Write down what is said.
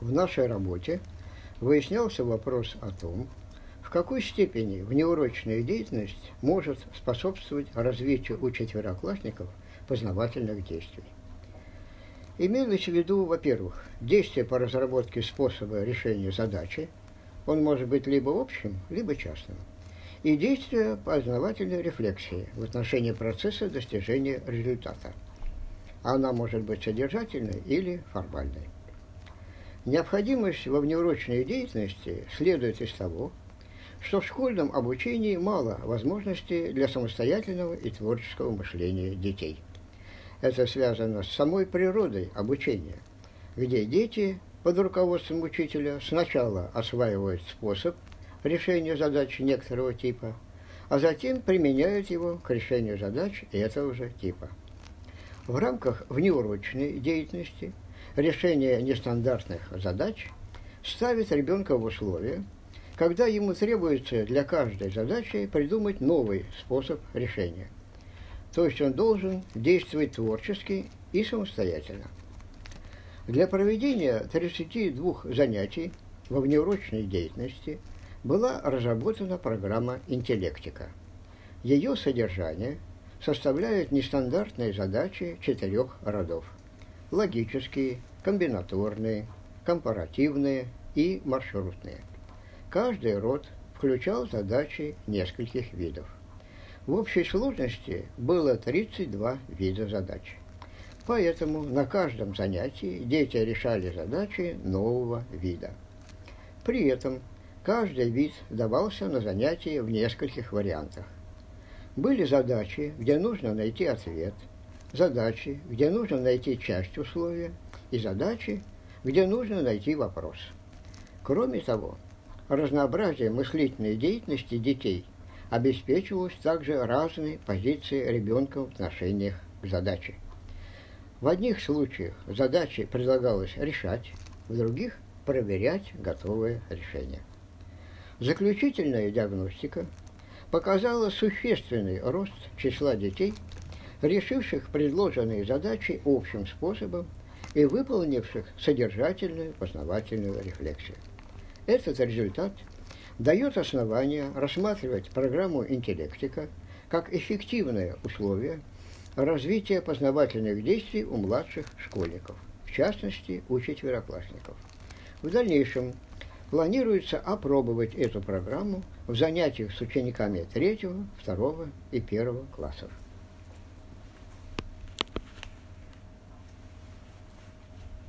В нашей работе выяснялся вопрос о том, в какой степени внеурочная деятельность может способствовать развитию у четвероклассников познавательных действий. Имелось в виду, во-первых, действие по разработке способа решения задачи, он может быть либо общим, либо частным, и действие познавательной рефлексии в отношении процесса достижения результата. Она может быть содержательной или формальной. Необходимость во внеурочной деятельности следует из того, что в школьном обучении мало возможностей для самостоятельного и творческого мышления детей. Это связано с самой природой обучения, где дети под руководством учителя сначала осваивают способ решения задач некоторого типа, а затем применяют его к решению задач этого же типа. В рамках внеурочной деятельности решение нестандартных задач ставит ребенка в условия, когда ему требуется для каждой задачи придумать новый способ решения. То есть он должен действовать творчески и самостоятельно. Для проведения 32 занятий во внеурочной деятельности была разработана программа «Интеллектика». Ее содержание составляет нестандартные задачи четырех родов – логические, комбинаторные, компаративные и маршрутные. Каждый род включал задачи нескольких видов. В общей сложности было 32 вида задач. Поэтому на каждом занятии дети решали задачи нового вида. При этом каждый вид давался на занятии в нескольких вариантах. Были задачи, где нужно найти ответ, задачи, где нужно найти часть условия, и задачи, где нужно найти вопрос. Кроме того, разнообразие мыслительной деятельности детей обеспечивалось также разной позиции ребенка в отношениях к задаче. В одних случаях задачи предлагалось решать, в других – проверять готовое решение. Заключительная диагностика показала существенный рост числа детей, решивших предложенные задачи общим способом и выполнивших содержательную познавательную рефлексию. Этот результат дает основание рассматривать программу интеллектика как эффективное условие развития познавательных действий у младших школьников, в частности, у четвероклассников. В дальнейшем планируется опробовать эту программу в занятиях с учениками третьего, второго и первого классов.